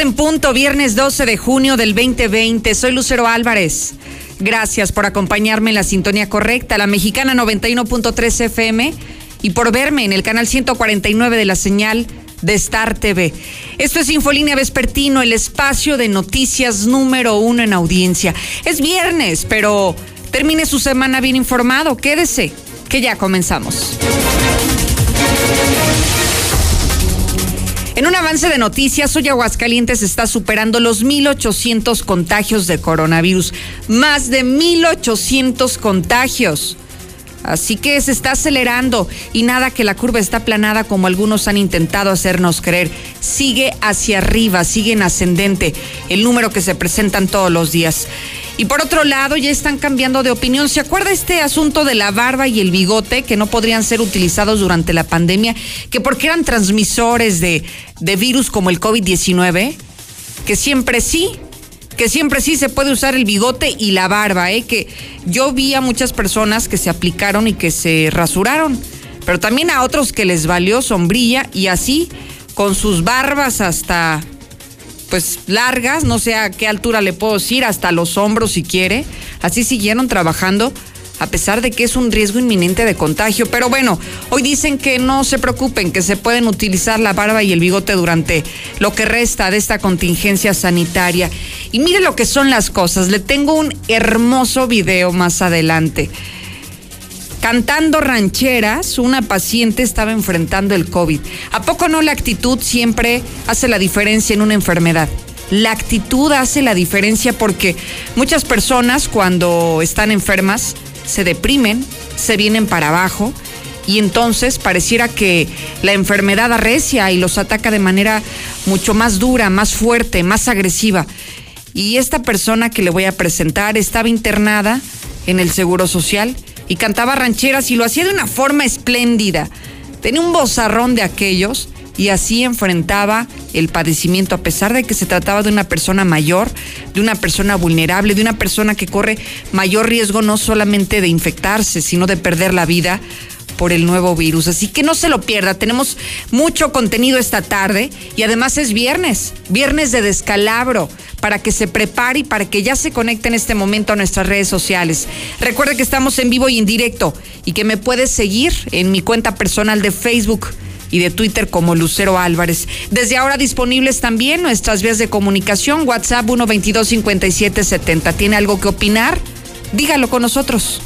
en punto, viernes 12 de junio del 2020. Soy Lucero Álvarez. Gracias por acompañarme en la sintonía correcta, la mexicana 91.3 FM y por verme en el canal 149 de la señal de Star TV. Esto es Infolínea Vespertino, el espacio de noticias número uno en audiencia. Es viernes, pero termine su semana bien informado. Quédese, que ya comenzamos. En un avance de noticias, hoy Aguascalientes está superando los 1.800 contagios de coronavirus. Más de 1.800 contagios. Así que se está acelerando y nada que la curva está aplanada como algunos han intentado hacernos creer. Sigue hacia arriba, sigue en ascendente el número que se presentan todos los días. Y por otro lado, ya están cambiando de opinión. ¿Se acuerda este asunto de la barba y el bigote que no podrían ser utilizados durante la pandemia? Que porque eran transmisores de, de virus como el COVID-19? Que siempre sí, que siempre sí se puede usar el bigote y la barba, ¿eh? que yo vi a muchas personas que se aplicaron y que se rasuraron, pero también a otros que les valió sombrilla y así con sus barbas hasta pues largas, no sé a qué altura le puedo decir, hasta los hombros si quiere, así siguieron trabajando a pesar de que es un riesgo inminente de contagio. Pero bueno, hoy dicen que no se preocupen, que se pueden utilizar la barba y el bigote durante lo que resta de esta contingencia sanitaria. Y mire lo que son las cosas, le tengo un hermoso video más adelante. Cantando rancheras, una paciente estaba enfrentando el COVID. ¿A poco no la actitud siempre hace la diferencia en una enfermedad? La actitud hace la diferencia porque muchas personas cuando están enfermas se deprimen, se vienen para abajo y entonces pareciera que la enfermedad arrecia y los ataca de manera mucho más dura, más fuerte, más agresiva. Y esta persona que le voy a presentar estaba internada en el Seguro Social y cantaba rancheras y lo hacía de una forma espléndida. Tenía un bozarrón de aquellos y así enfrentaba el padecimiento, a pesar de que se trataba de una persona mayor, de una persona vulnerable, de una persona que corre mayor riesgo no solamente de infectarse, sino de perder la vida por el nuevo virus. Así que no se lo pierda, tenemos mucho contenido esta tarde y además es viernes, viernes de descalabro, para que se prepare y para que ya se conecte en este momento a nuestras redes sociales. Recuerde que estamos en vivo y en directo y que me puedes seguir en mi cuenta personal de Facebook y de Twitter como Lucero Álvarez. Desde ahora disponibles también nuestras vías de comunicación, WhatsApp 122 5770. ¿Tiene algo que opinar? Dígalo con nosotros.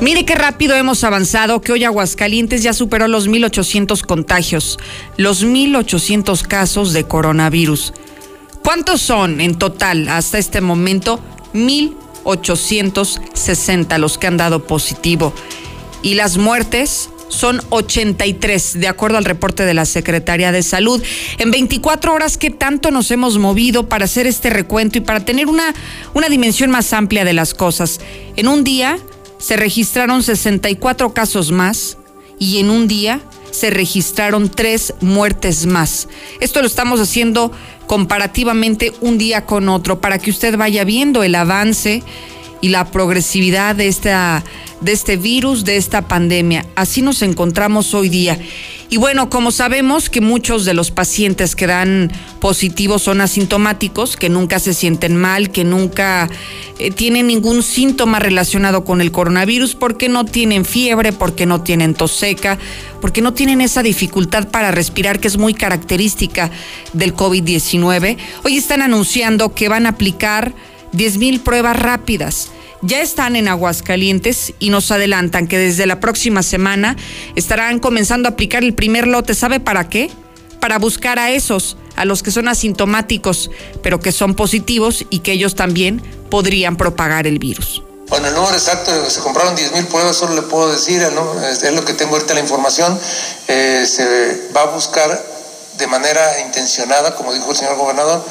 Mire qué rápido hemos avanzado, que hoy Aguascalientes ya superó los 1.800 contagios, los 1.800 casos de coronavirus. ¿Cuántos son en total hasta este momento? 1.860 los que han dado positivo. Y las muertes son 83, de acuerdo al reporte de la Secretaría de Salud. En 24 horas, ¿qué tanto nos hemos movido para hacer este recuento y para tener una, una dimensión más amplia de las cosas? En un día se registraron 64 casos más y en un día se registraron tres muertes más. Esto lo estamos haciendo comparativamente un día con otro para que usted vaya viendo el avance y la progresividad de esta de este virus, de esta pandemia. Así nos encontramos hoy día. Y bueno, como sabemos que muchos de los pacientes que dan positivos son asintomáticos, que nunca se sienten mal, que nunca eh, tienen ningún síntoma relacionado con el coronavirus, porque no tienen fiebre, porque no tienen tos seca, porque no tienen esa dificultad para respirar que es muy característica del COVID-19. Hoy están anunciando que van a aplicar 10 mil pruebas rápidas ya están en Aguascalientes y nos adelantan que desde la próxima semana estarán comenzando a aplicar el primer lote. ¿Sabe para qué? Para buscar a esos, a los que son asintomáticos, pero que son positivos y que ellos también podrían propagar el virus. Bueno, el número exacto, se compraron 10 mil pruebas, solo le puedo decir, es lo que tengo ahorita la información, eh, se va a buscar de manera intencionada, como dijo el señor gobernador,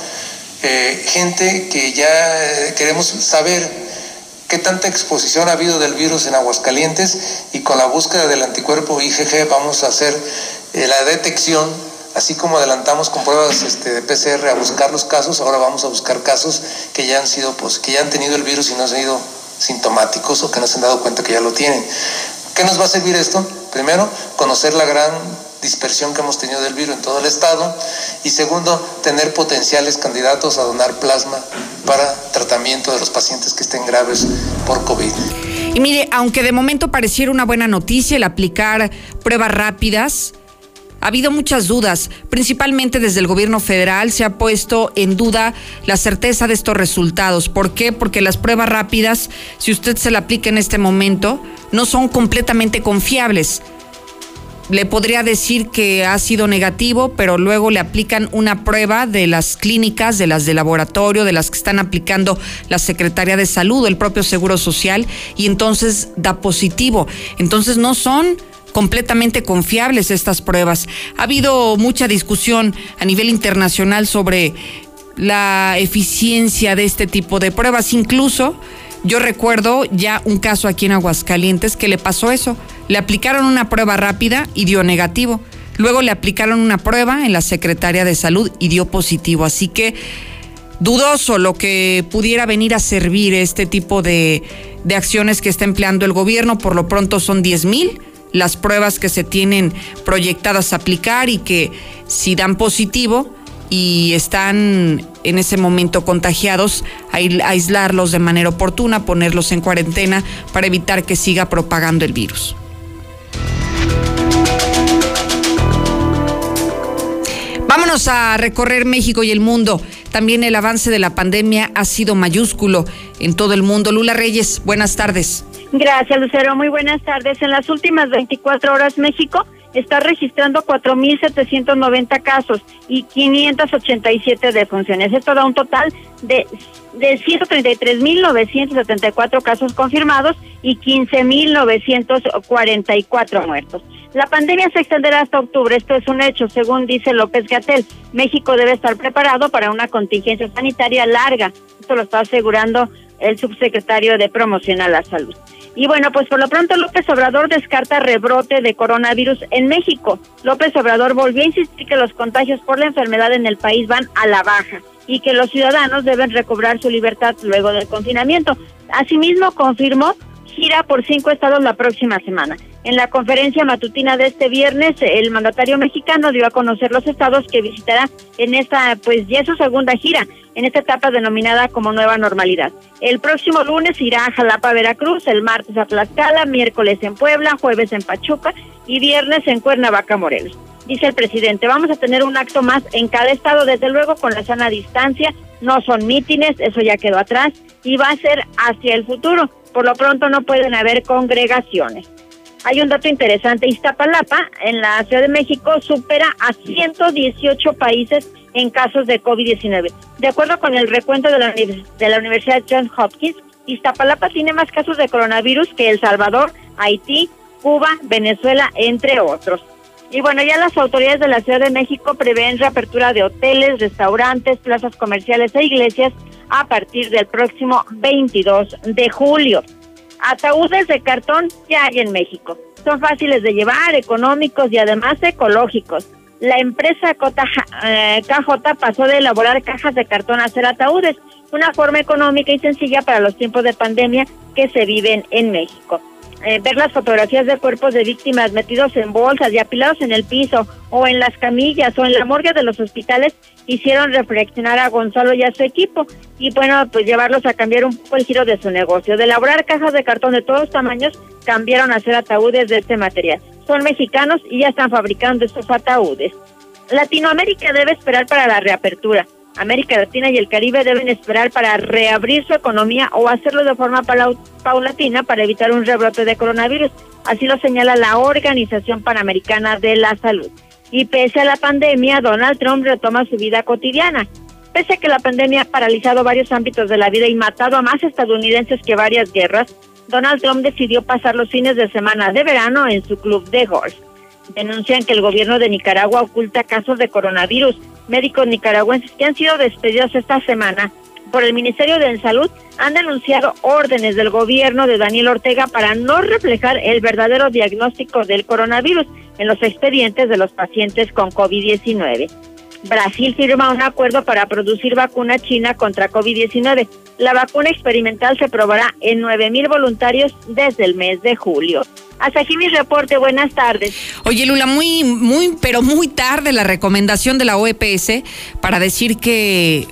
eh, gente que ya eh, queremos saber qué tanta exposición ha habido del virus en Aguascalientes y con la búsqueda del anticuerpo IgG vamos a hacer eh, la detección, así como adelantamos con pruebas este, de PCR a buscar los casos, ahora vamos a buscar casos que ya han sido, pues, que ya han tenido el virus y no han sido sintomáticos o que no se han dado cuenta que ya lo tienen. ¿Qué nos va a servir esto? Primero, conocer la gran dispersión que hemos tenido del virus en todo el estado y segundo, tener potenciales candidatos a donar plasma para tratamiento de los pacientes que estén graves por COVID. Y mire, aunque de momento pareciera una buena noticia el aplicar pruebas rápidas, ha habido muchas dudas, principalmente desde el gobierno federal se ha puesto en duda la certeza de estos resultados. ¿Por qué? Porque las pruebas rápidas, si usted se la aplica en este momento, no son completamente confiables. Le podría decir que ha sido negativo, pero luego le aplican una prueba de las clínicas, de las de laboratorio, de las que están aplicando la Secretaría de Salud, el propio Seguro Social, y entonces da positivo. Entonces no son completamente confiables estas pruebas. Ha habido mucha discusión a nivel internacional sobre la eficiencia de este tipo de pruebas. Incluso yo recuerdo ya un caso aquí en Aguascalientes que le pasó eso. Le aplicaron una prueba rápida y dio negativo. Luego le aplicaron una prueba en la Secretaría de Salud y dio positivo. Así que dudoso lo que pudiera venir a servir este tipo de, de acciones que está empleando el gobierno. Por lo pronto son 10 mil las pruebas que se tienen proyectadas a aplicar y que si dan positivo y están en ese momento contagiados, aislarlos de manera oportuna, ponerlos en cuarentena para evitar que siga propagando el virus. Vámonos a recorrer México y el mundo. También el avance de la pandemia ha sido mayúsculo en todo el mundo. Lula Reyes, buenas tardes. Gracias, Lucero. Muy buenas tardes. En las últimas 24 horas, México está registrando 4.790 casos y 587 defunciones. Esto da un total de, de 133.974 casos confirmados y 15.944 muertos. La pandemia se extenderá hasta octubre, esto es un hecho, según dice López Gatel. México debe estar preparado para una contingencia sanitaria larga. Esto lo está asegurando el subsecretario de Promoción a la Salud. Y bueno, pues por lo pronto López Obrador descarta rebrote de coronavirus en México. López Obrador volvió a insistir que los contagios por la enfermedad en el país van a la baja y que los ciudadanos deben recobrar su libertad luego del confinamiento. Asimismo, confirmó gira por cinco estados la próxima semana. En la conferencia matutina de este viernes, el mandatario mexicano dio a conocer los estados que visitará en esta, pues ya su segunda gira, en esta etapa denominada como nueva normalidad. El próximo lunes irá a Jalapa, Veracruz, el martes a Tlaxcala, miércoles en Puebla, jueves en Pachuca y viernes en Cuernavaca, Morelos. Dice el presidente, vamos a tener un acto más en cada estado, desde luego con la sana distancia, no son mítines, eso ya quedó atrás, y va a ser hacia el futuro. Por lo pronto no pueden haber congregaciones. Hay un dato interesante, Iztapalapa en la Ciudad de México supera a 118 países en casos de COVID-19. De acuerdo con el recuento de la, de la Universidad Johns Hopkins, Iztapalapa tiene más casos de coronavirus que El Salvador, Haití, Cuba, Venezuela, entre otros. Y bueno, ya las autoridades de la Ciudad de México prevén reapertura de hoteles, restaurantes, plazas comerciales e iglesias a partir del próximo 22 de julio. Ataúdes de cartón ya hay en México. Son fáciles de llevar, económicos y además ecológicos. La empresa KJ eh, pasó de elaborar cajas de cartón a hacer ataúdes, una forma económica y sencilla para los tiempos de pandemia que se viven en México. Eh, ver las fotografías de cuerpos de víctimas metidos en bolsas y apilados en el piso o en las camillas o en la morgue de los hospitales hicieron reflexionar a Gonzalo y a su equipo y bueno, pues llevarlos a cambiar un poco el giro de su negocio. De elaborar cajas de cartón de todos tamaños, cambiaron a hacer ataúdes de este material. Son mexicanos y ya están fabricando estos ataúdes. Latinoamérica debe esperar para la reapertura. América Latina y el Caribe deben esperar para reabrir su economía o hacerlo de forma paulatina para evitar un rebrote de coronavirus. Así lo señala la Organización Panamericana de la Salud. Y pese a la pandemia, Donald Trump retoma su vida cotidiana. Pese a que la pandemia ha paralizado varios ámbitos de la vida y matado a más estadounidenses que varias guerras, Donald Trump decidió pasar los fines de semana de verano en su club de golf. Denuncian que el gobierno de Nicaragua oculta casos de coronavirus médicos nicaragüenses que han sido despedidos esta semana por el Ministerio de Salud han denunciado órdenes del gobierno de Daniel Ortega para no reflejar el verdadero diagnóstico del coronavirus en los expedientes de los pacientes con COVID-19. Brasil firma un acuerdo para producir vacuna china contra COVID-19. La vacuna experimental se probará en 9.000 voluntarios desde el mes de julio. Hasta aquí mi reporte. Buenas tardes. Oye, Lula, muy, muy, pero muy tarde la recomendación de la OEPS para decir que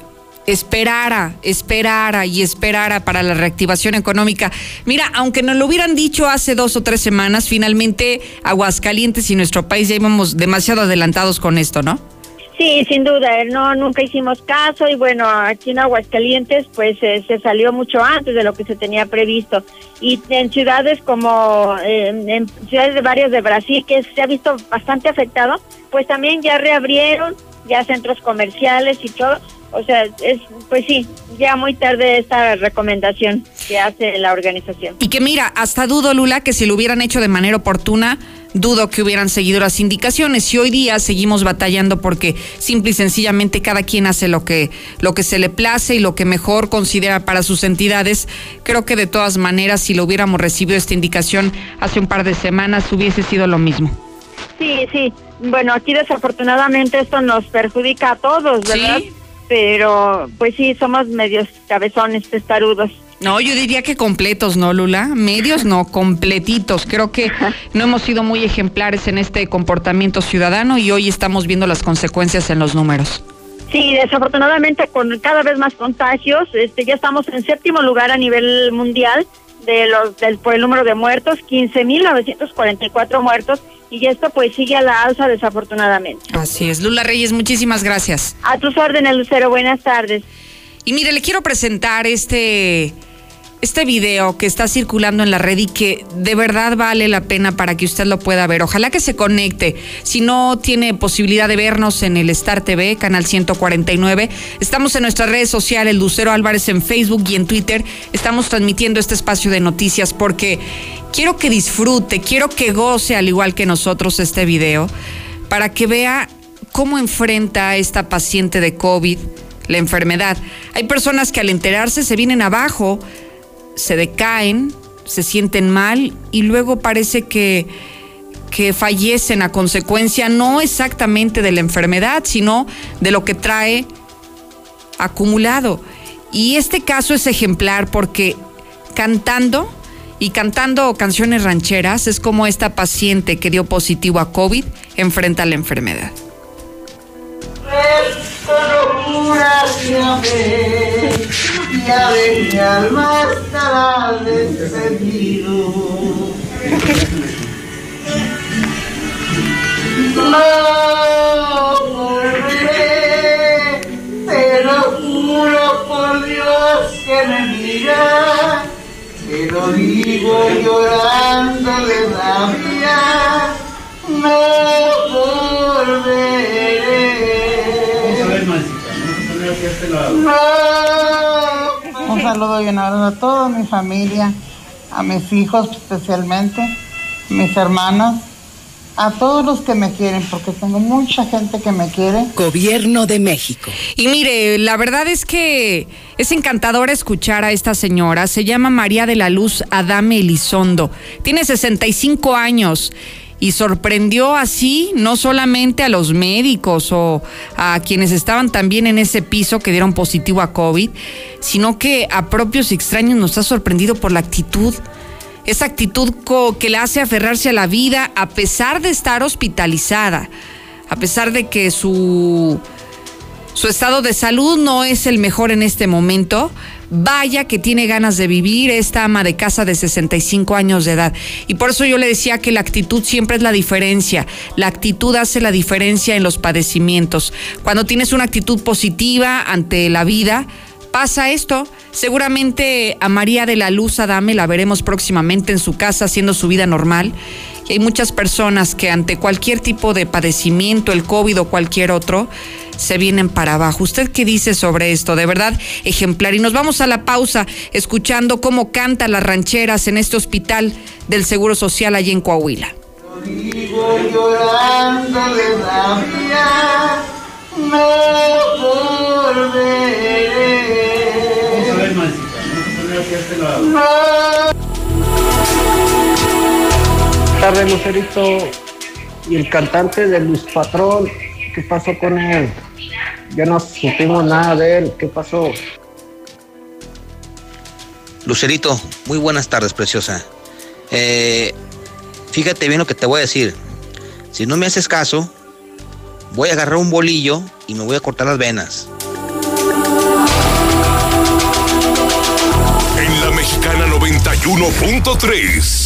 esperara, esperara y esperara para la reactivación económica. Mira, aunque nos lo hubieran dicho hace dos o tres semanas, finalmente Aguascalientes y nuestro país ya íbamos demasiado adelantados con esto, ¿no? Sí, sin duda, eh, no nunca hicimos caso y bueno, aquí en Aguascalientes pues eh, se salió mucho antes de lo que se tenía previsto y en ciudades como eh, en ciudades de varios de Brasil que se ha visto bastante afectado, pues también ya reabrieron ya centros comerciales y todo, o sea, es pues sí, ya muy tarde esta recomendación que hace la organización. Y que mira, hasta dudo Lula que si lo hubieran hecho de manera oportuna dudo que hubieran seguido las indicaciones y hoy día seguimos batallando porque simple y sencillamente cada quien hace lo que lo que se le place y lo que mejor considera para sus entidades. Creo que de todas maneras si lo hubiéramos recibido esta indicación hace un par de semanas hubiese sido lo mismo. Sí, sí. Bueno, aquí desafortunadamente esto nos perjudica a todos, ¿verdad? Pero pues sí, somos medios cabezones, testarudos. No, yo diría que completos, ¿no, Lula? Medios no, completitos. Creo que no hemos sido muy ejemplares en este comportamiento ciudadano y hoy estamos viendo las consecuencias en los números. Sí, desafortunadamente con cada vez más contagios, este, ya estamos en séptimo lugar a nivel mundial de los del por el número de muertos, 15.944 muertos y esto pues sigue a la alza desafortunadamente. Así es, Lula Reyes, muchísimas gracias. A tus órdenes, Lucero, buenas tardes. Y mire, le quiero presentar este, este video que está circulando en la red y que de verdad vale la pena para que usted lo pueda ver. Ojalá que se conecte. Si no tiene posibilidad de vernos en el Star TV, canal 149, estamos en nuestras redes sociales, Lucero Álvarez en Facebook y en Twitter. Estamos transmitiendo este espacio de noticias porque quiero que disfrute, quiero que goce al igual que nosotros este video para que vea cómo enfrenta a esta paciente de COVID la enfermedad. Hay personas que al enterarse se vienen abajo, se decaen, se sienten mal y luego parece que, que fallecen a consecuencia no exactamente de la enfermedad, sino de lo que trae acumulado. Y este caso es ejemplar porque cantando y cantando canciones rancheras es como esta paciente que dio positivo a COVID enfrenta la enfermedad ya de mi alma estará despedido. No volveré, te lo juro por Dios que me mira, te lo digo llorando de la mía, no volveré. Un saludo y un abrazo a toda mi familia, a mis hijos especialmente, mis hermanos, a todos los que me quieren, porque tengo mucha gente que me quiere. Gobierno de México. Y mire, la verdad es que es encantador escuchar a esta señora. Se llama María de la Luz Adame Elizondo. Tiene 65 años y sorprendió así no solamente a los médicos o a quienes estaban también en ese piso que dieron positivo a COVID, sino que a propios extraños nos ha sorprendido por la actitud, esa actitud que le hace aferrarse a la vida a pesar de estar hospitalizada, a pesar de que su, su estado de salud no es el mejor en este momento, Vaya que tiene ganas de vivir esta ama de casa de 65 años de edad. Y por eso yo le decía que la actitud siempre es la diferencia. La actitud hace la diferencia en los padecimientos. Cuando tienes una actitud positiva ante la vida, pasa esto. Seguramente a María de la Luz Adame la veremos próximamente en su casa haciendo su vida normal. Y hay muchas personas que ante cualquier tipo de padecimiento, el COVID o cualquier otro, se vienen para abajo. ¿Usted qué dice sobre esto? De verdad, ejemplar. Y nos vamos a la pausa escuchando cómo canta las rancheras en este hospital del Seguro Social allí en Coahuila. tardes, Lucerito. Y el cantante de Luis Patrón, ¿qué pasó con él? Ya no supimos nada de él. ¿Qué pasó? Lucerito, muy buenas tardes, preciosa. Eh, fíjate bien lo que te voy a decir. Si no me haces caso, voy a agarrar un bolillo y me voy a cortar las venas. En la mexicana 91.3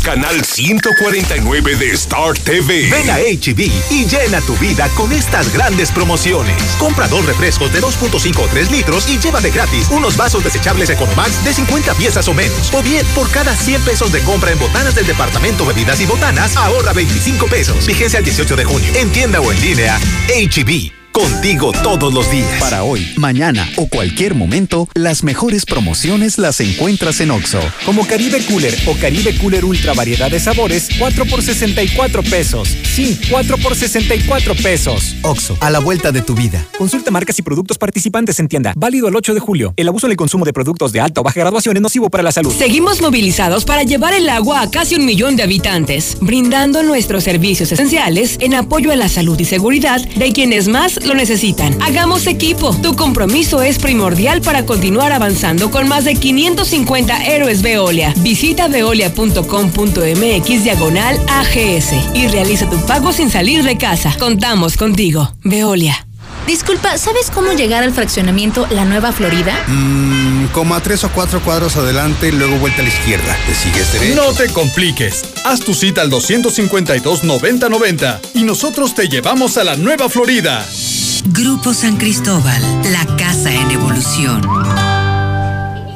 canal 149 de Star TV. Ven a HB y llena tu vida con estas grandes promociones. Compra dos refrescos de 2.5 o 3 litros y lleva de gratis unos vasos desechables Economax de 50 piezas o menos. O bien, por cada 100 pesos de compra en botanas del departamento Bebidas y Botanas, ahorra 25 pesos. Fíjense al 18 de junio. En tienda o en línea, HB. Contigo todos los días. Para hoy, mañana o cualquier momento, las mejores promociones las encuentras en Oxo. Como Caribe Cooler o Caribe Cooler Ultra variedad de sabores, 4 por 64 pesos. Sí, 4 por 64 pesos. Oxo, a la vuelta de tu vida. Consulta marcas y productos participantes en tienda. Válido el 8 de julio. El abuso en el consumo de productos de alta o baja graduación es nocivo para la salud. Seguimos movilizados para llevar el agua a casi un millón de habitantes, brindando nuestros servicios esenciales en apoyo a la salud y seguridad de quienes más necesitan. Hagamos equipo. Tu compromiso es primordial para continuar avanzando con más de 550 héroes Veolia. Visita veolia.com.mx diagonal AGS y realiza tu pago sin salir de casa. Contamos contigo. Veolia. Disculpa, ¿sabes cómo llegar al fraccionamiento La Nueva Florida? Mmm, como a tres o cuatro cuadros adelante, luego vuelta a la izquierda. ¿Te sigues derecho? No te compliques. Haz tu cita al 252-9090 y nosotros te llevamos a La Nueva Florida. Grupo San Cristóbal, la casa en evolución.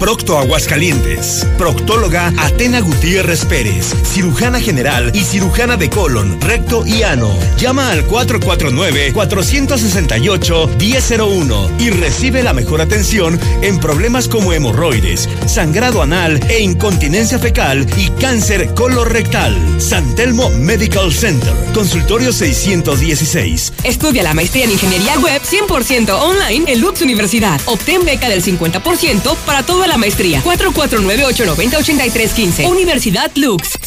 Procto Aguascalientes. Proctóloga Atena Gutiérrez Pérez. Cirujana general y cirujana de colon, recto y ano. Llama al 449-468-1001 y recibe la mejor atención en problemas como hemorroides, sangrado anal e incontinencia fecal y cáncer colorectal. San Telmo Medical Center. Consultorio 616. Estudia la maestría en Ingeniería Web 100% online en Lux Universidad. Obtén beca del 50% para toda la maestría. 449-890-8315. Universidad Lux.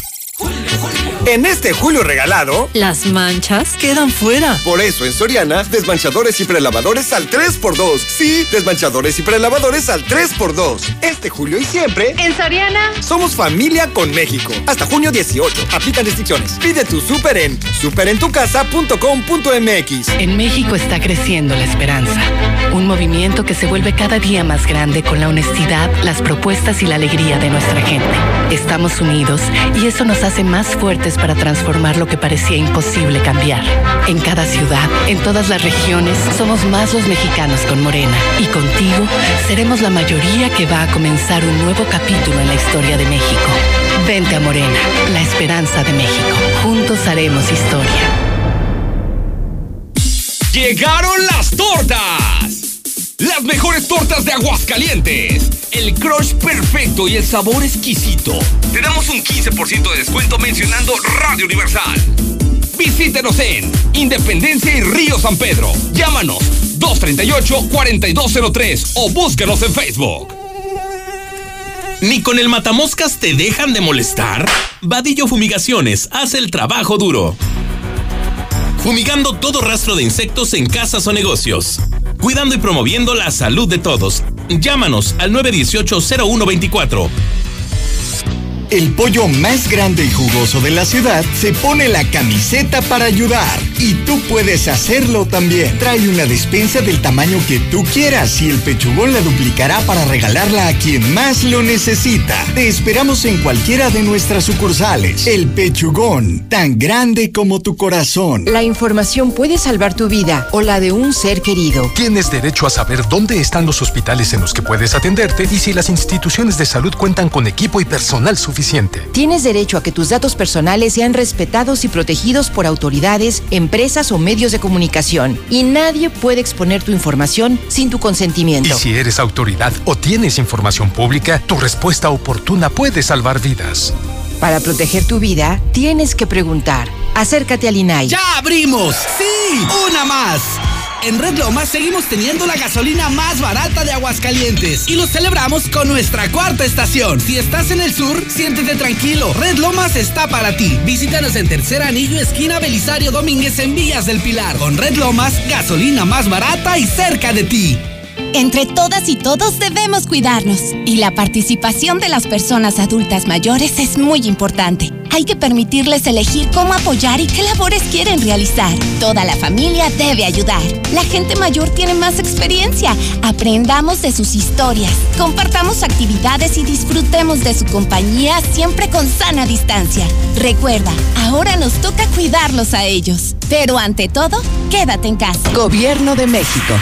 En este julio regalado, las manchas quedan fuera. Por eso en Soriana, desmanchadores y prelavadores al 3x2. Sí, desmanchadores y prelavadores al 3x2. Este julio y siempre, en Soriana, somos familia con México. Hasta junio 18. Aplican restricciones. Pide tu súper en superentucasa.com.mx. En México está creciendo la esperanza. Un movimiento que se vuelve cada día más grande con la honestidad, las propuestas y la alegría de nuestra gente. Estamos unidos y eso nos hace más fuertes para transformar lo que parecía imposible cambiar. En cada ciudad, en todas las regiones, somos más los mexicanos con Morena. Y contigo seremos la mayoría que va a comenzar un nuevo capítulo en la historia de México. Vente a Morena, la esperanza de México. Juntos haremos historia. ¡Llegaron las tortas! Tortas de Aguascalientes. El crush perfecto y el sabor exquisito. Te damos un 15% de descuento mencionando Radio Universal. Visítenos en Independencia y Río San Pedro. Llámanos 238-4203 o búsquenos en Facebook. ¿Ni con el matamoscas te dejan de molestar? Vadillo Fumigaciones hace el trabajo duro. Fumigando todo rastro de insectos en casas o negocios. Cuidando y promoviendo la salud de todos. Llámanos al 918-0124. El pollo más grande y jugoso de la ciudad se pone la camiseta para ayudar. Y tú puedes hacerlo también. Trae una despensa del tamaño que tú quieras y el pechugón la duplicará para regalarla a quien más lo necesita. Te esperamos en cualquiera de nuestras sucursales. El pechugón, tan grande como tu corazón. La información puede salvar tu vida o la de un ser querido. Tienes derecho a saber dónde están los hospitales en los que puedes atenderte y si las instituciones de salud cuentan con equipo y personal suficiente. Tienes derecho a que tus datos personales sean respetados y protegidos por autoridades, empresas o medios de comunicación. Y nadie puede exponer tu información sin tu consentimiento. Y si eres autoridad o tienes información pública, tu respuesta oportuna puede salvar vidas. Para proteger tu vida, tienes que preguntar. Acércate al INAI. ¡Ya abrimos! ¡Sí! ¡Una más! En Red Lomas seguimos teniendo la gasolina más barata de Aguascalientes y lo celebramos con nuestra cuarta estación. Si estás en el sur, siéntete tranquilo. Red Lomas está para ti. Visítanos en Tercer Anillo, esquina Belisario Domínguez en Villas del Pilar. Con Red Lomas, gasolina más barata y cerca de ti. Entre todas y todos debemos cuidarnos. Y la participación de las personas adultas mayores es muy importante. Hay que permitirles elegir cómo apoyar y qué labores quieren realizar. Toda la familia debe ayudar. La gente mayor tiene más experiencia. Aprendamos de sus historias. Compartamos actividades y disfrutemos de su compañía siempre con sana distancia. Recuerda, ahora nos toca cuidarlos a ellos. Pero ante todo, quédate en casa. Gobierno de México.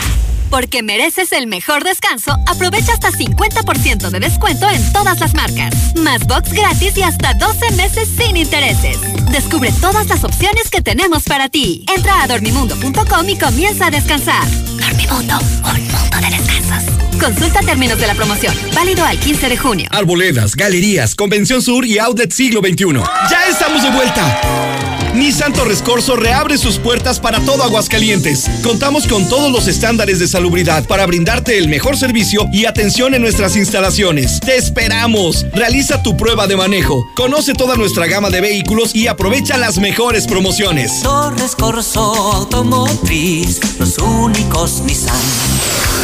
Porque mereces el mejor descanso, aprovecha hasta 50% de descuento en todas las marcas. Más box gratis y hasta 12 meses sin intereses. Descubre todas las opciones que tenemos para ti. Entra a dormimundo.com y comienza a descansar. Dormimundo, un mundo de descansos. Consulta términos de la promoción. Válido al 15 de junio. Arboledas, galerías, Convención Sur y Outlet Siglo XXI. ¡Ya estamos de vuelta! Nissan Torres Corso reabre sus puertas para todo Aguascalientes. Contamos con todos los estándares de salubridad para brindarte el mejor servicio y atención en nuestras instalaciones. ¡Te esperamos! Realiza tu prueba de manejo. Conoce toda nuestra gama de vehículos y aprovecha las mejores promociones. Torres Corso Automotriz, los únicos Nissan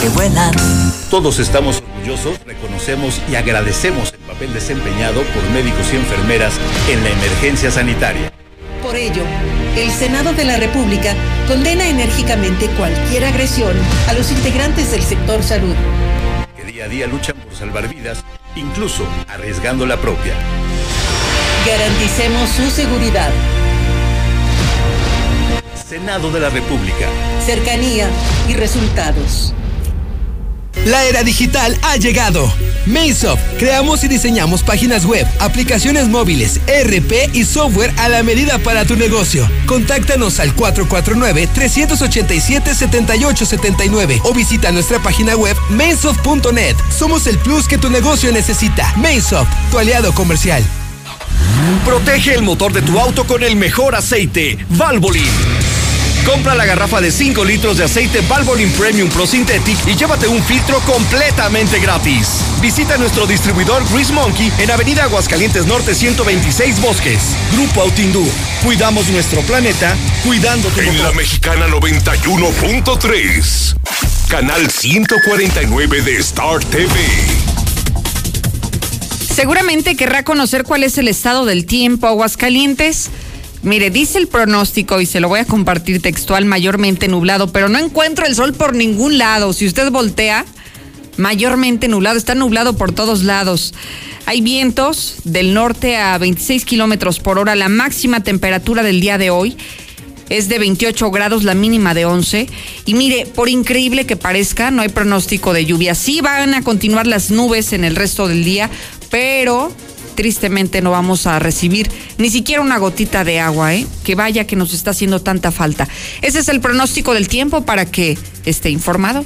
que vuelan. Todos estamos orgullosos, reconocemos y agradecemos el papel desempeñado por médicos y enfermeras en la emergencia sanitaria. Por ello, el Senado de la República condena enérgicamente cualquier agresión a los integrantes del sector salud. Que día a día luchan por salvar vidas, incluso arriesgando la propia. Garanticemos su seguridad. Senado de la República. Cercanía y resultados. La era digital ha llegado. Mainsoft, creamos y diseñamos páginas web, aplicaciones móviles, ERP y software a la medida para tu negocio. Contáctanos al 449-387-7879 o visita nuestra página web mainsoft.net. Somos el plus que tu negocio necesita. Mainsoft, tu aliado comercial. Protege el motor de tu auto con el mejor aceite, Valvoline. Compra la garrafa de 5 litros de aceite Valvoline Premium Pro Synthetic y llévate un filtro completamente gratis. Visita nuestro distribuidor Grease Monkey en Avenida Aguascalientes Norte 126 Bosques. Grupo Autindú. Cuidamos nuestro planeta, cuidando tu En la mexicana 91.3. Canal 149 de Star TV. Seguramente querrá conocer cuál es el estado del tiempo Aguascalientes. Mire, dice el pronóstico y se lo voy a compartir textual, mayormente nublado, pero no encuentro el sol por ningún lado. Si usted voltea, mayormente nublado, está nublado por todos lados. Hay vientos del norte a 26 kilómetros por hora. La máxima temperatura del día de hoy es de 28 grados, la mínima de 11. Y mire, por increíble que parezca, no hay pronóstico de lluvia. Sí van a continuar las nubes en el resto del día, pero tristemente no vamos a recibir ni siquiera una gotita de agua, ¿eh? Que vaya que nos está haciendo tanta falta. Ese es el pronóstico del tiempo para que esté informado.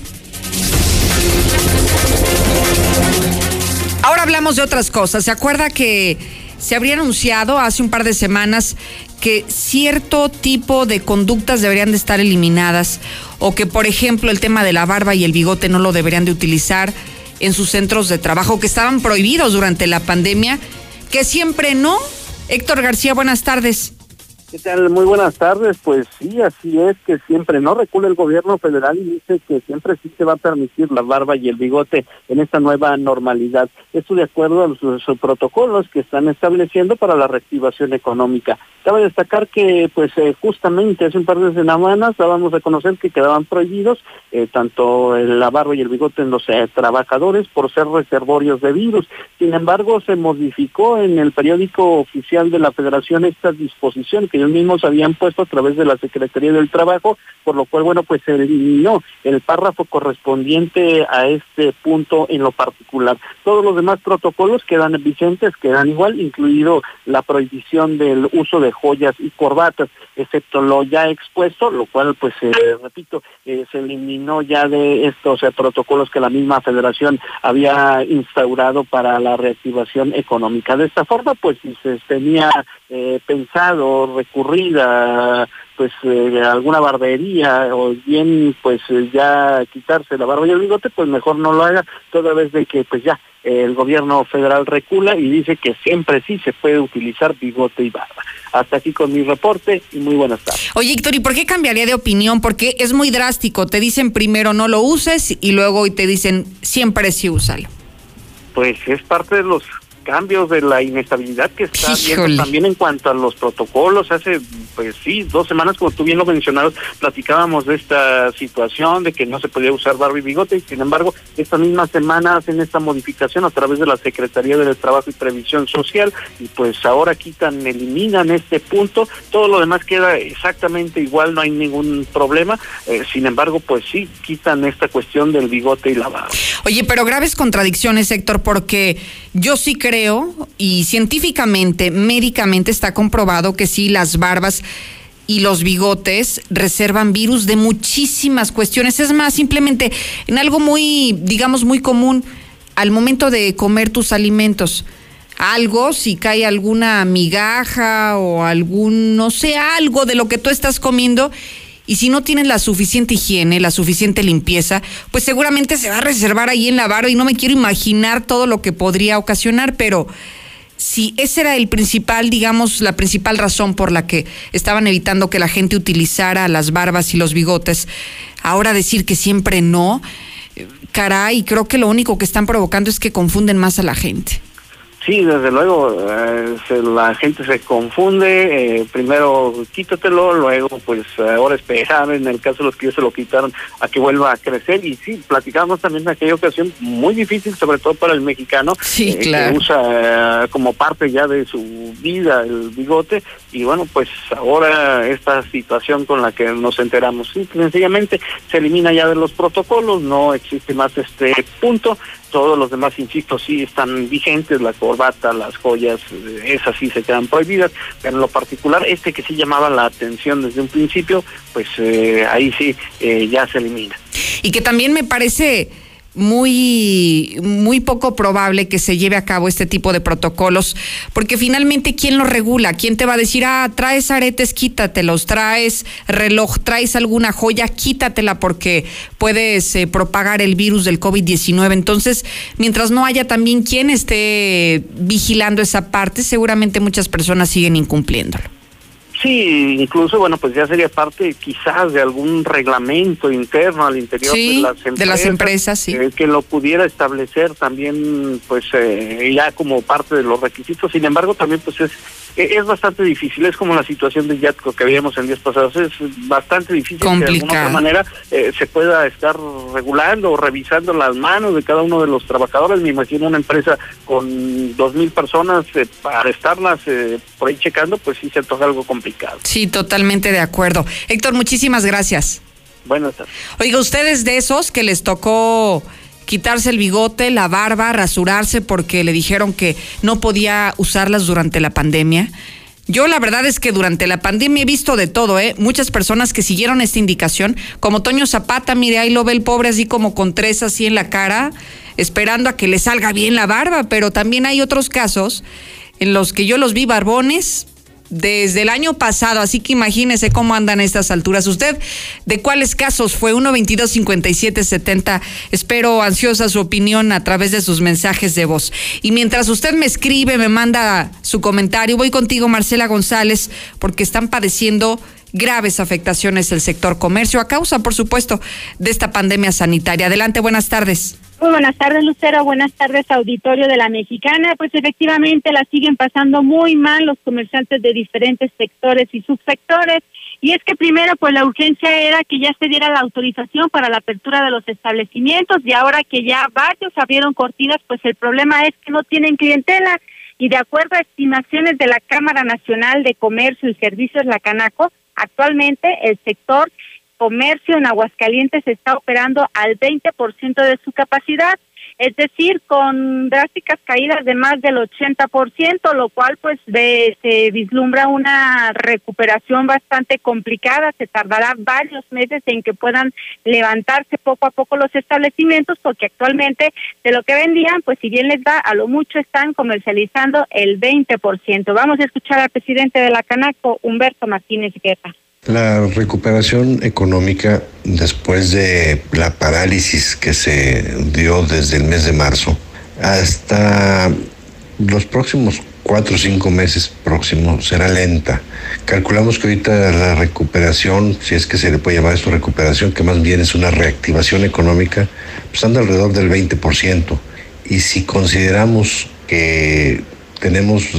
Ahora hablamos de otras cosas. ¿Se acuerda que se habría anunciado hace un par de semanas que cierto tipo de conductas deberían de estar eliminadas o que, por ejemplo, el tema de la barba y el bigote no lo deberían de utilizar en sus centros de trabajo que estaban prohibidos durante la pandemia, que siempre no? Héctor García, buenas tardes. Muy buenas tardes. Pues sí, así es que siempre no recula el gobierno federal y dice que siempre sí se va a permitir la barba y el bigote en esta nueva normalidad. Esto de acuerdo a los, protocolos que están estableciendo para la reactivación económica. Cabe destacar que pues eh, justamente hace un par de semanas dábamos a conocer que quedaban prohibidos eh, tanto la barba y el bigote en los eh, trabajadores por ser reservorios de virus. Sin embargo, se modificó en el periódico oficial de la Federación esta disposición que ellos mismos habían puesto a través de la Secretaría del Trabajo, por lo cual, bueno, pues se eliminó el párrafo correspondiente a este punto en lo particular. Todos los demás protocolos quedan vigentes, quedan igual, incluido la prohibición del uso de joyas y corbatas, excepto lo ya expuesto, lo cual, pues, eh, repito, eh, se eliminó ya de estos eh, protocolos que la misma federación había instaurado para la reactivación económica. De esta forma, pues, si se tenía pensado recurrir a pues eh, alguna barbería o bien pues eh, ya quitarse la barba y el bigote, pues mejor no lo haga, toda vez de que pues ya el gobierno federal recula y dice que siempre sí se puede utilizar bigote y barba. Hasta aquí con mi reporte y muy buenas tardes. Oye, Héctor, ¿y por qué cambiaría de opinión? Porque es muy drástico. Te dicen primero no lo uses y luego te dicen siempre sí úsalo. Pues es parte de los cambios de la inestabilidad que está habiendo también en cuanto a los protocolos. Hace, pues sí, dos semanas, como tú bien lo mencionabas, platicábamos de esta situación, de que no se podía usar barba y bigote, y sin embargo, esta misma semana hacen esta modificación a través de la Secretaría del Trabajo y Previsión Social, y pues ahora quitan, eliminan este punto, todo lo demás queda exactamente igual, no hay ningún problema, eh, sin embargo, pues sí, quitan esta cuestión del bigote y la barba. Oye, pero graves contradicciones, Héctor, porque yo sí creo creo, y científicamente, médicamente está comprobado que sí, las barbas y los bigotes reservan virus de muchísimas cuestiones. Es más, simplemente en algo muy, digamos, muy común, al momento de comer tus alimentos. Algo, si cae alguna migaja o algún, no sé, algo de lo que tú estás comiendo, y si no tienes la suficiente higiene, la suficiente limpieza, pues seguramente se va a reservar ahí en la barba y no me quiero imaginar todo lo que podría ocasionar, pero si ese era el principal, digamos, la principal razón por la que estaban evitando que la gente utilizara las barbas y los bigotes, ahora decir que siempre no, caray, creo que lo único que están provocando es que confunden más a la gente. Sí, desde luego, eh, la gente se confunde, eh, primero quítatelo, luego pues ahora esperar, en el caso de los que ya se lo quitaron, a que vuelva a crecer. Y sí, platicamos también en aquella ocasión, muy difícil, sobre todo para el mexicano, sí, que usa como parte ya de su vida el bigote. Y bueno, pues ahora esta situación con la que nos enteramos, sí, sencillamente se elimina ya de los protocolos, no existe más este punto todos los demás, insisto, sí están vigentes, la corbata, las joyas, eh, esas sí se quedan prohibidas, pero en lo particular, este que sí llamaba la atención desde un principio, pues eh, ahí sí eh, ya se elimina. Y que también me parece muy, muy poco probable que se lleve a cabo este tipo de protocolos, porque finalmente, ¿quién lo regula? ¿Quién te va a decir, ah, traes aretes, quítatelos, traes reloj, traes alguna joya, quítatela porque puedes eh, propagar el virus del COVID-19? Entonces, mientras no haya también quien esté vigilando esa parte, seguramente muchas personas siguen incumpliéndolo. Sí, incluso, bueno, pues ya sería parte quizás de algún reglamento interno al interior de las empresas. De las empresas, sí. Eh, que lo pudiera establecer también, pues eh, ya como parte de los requisitos. Sin embargo, también pues es e-, es bastante difícil, es como la situación de Yatco que habíamos en días pasados, es bastante difícil que de alguna otra manera eh, se pueda estar regulando o revisando las manos de cada uno de los trabajadores. Me imagino una empresa con dos mil personas eh, para estarlas eh, por ahí checando, pues sí se toca algo complicado. Sí, totalmente de acuerdo. Héctor, muchísimas gracias. Buenas tardes. Oiga, ustedes de esos que les tocó quitarse el bigote, la barba, rasurarse porque le dijeron que no podía usarlas durante la pandemia. Yo la verdad es que durante la pandemia he visto de todo, ¿eh? Muchas personas que siguieron esta indicación, como Toño Zapata, mire, ahí lo ve el pobre así como con tres así en la cara, esperando a que le salga bien la barba, pero también hay otros casos en los que yo los vi barbones, desde el año pasado, así que imagínese cómo andan estas alturas. ¿Usted de cuáles casos fue? 1 22 57 70. Espero ansiosa su opinión a través de sus mensajes de voz. Y mientras usted me escribe, me manda su comentario, voy contigo, Marcela González, porque están padeciendo graves afectaciones el sector comercio a causa, por supuesto, de esta pandemia sanitaria. Adelante, buenas tardes. Muy buenas tardes, Lucero. Buenas tardes, auditorio de la Mexicana. Pues efectivamente la siguen pasando muy mal los comerciantes de diferentes sectores y subsectores. Y es que primero, pues la urgencia era que ya se diera la autorización para la apertura de los establecimientos y ahora que ya varios abrieron cortinas, pues el problema es que no tienen clientela. Y de acuerdo a estimaciones de la Cámara Nacional de Comercio y Servicios, la Canaco, actualmente el sector comercio en Aguascalientes está operando al 20% de su capacidad, es decir, con drásticas caídas de más del 80%, lo cual pues se vislumbra una recuperación bastante complicada, se tardará varios meses en que puedan levantarse poco a poco los establecimientos porque actualmente de lo que vendían, pues si bien les da a lo mucho están comercializando el 20%. Vamos a escuchar al presidente de la Canaco, Humberto Martínez Guerra La recuperación económica después de la parálisis que se dio desde el mes de marzo hasta los próximos cuatro o cinco meses próximos será lenta. Calculamos que ahorita la recuperación, si es que se le puede llamar esto recuperación, que más bien es una reactivación económica, pues alrededor del 20%. Y si consideramos que tenemos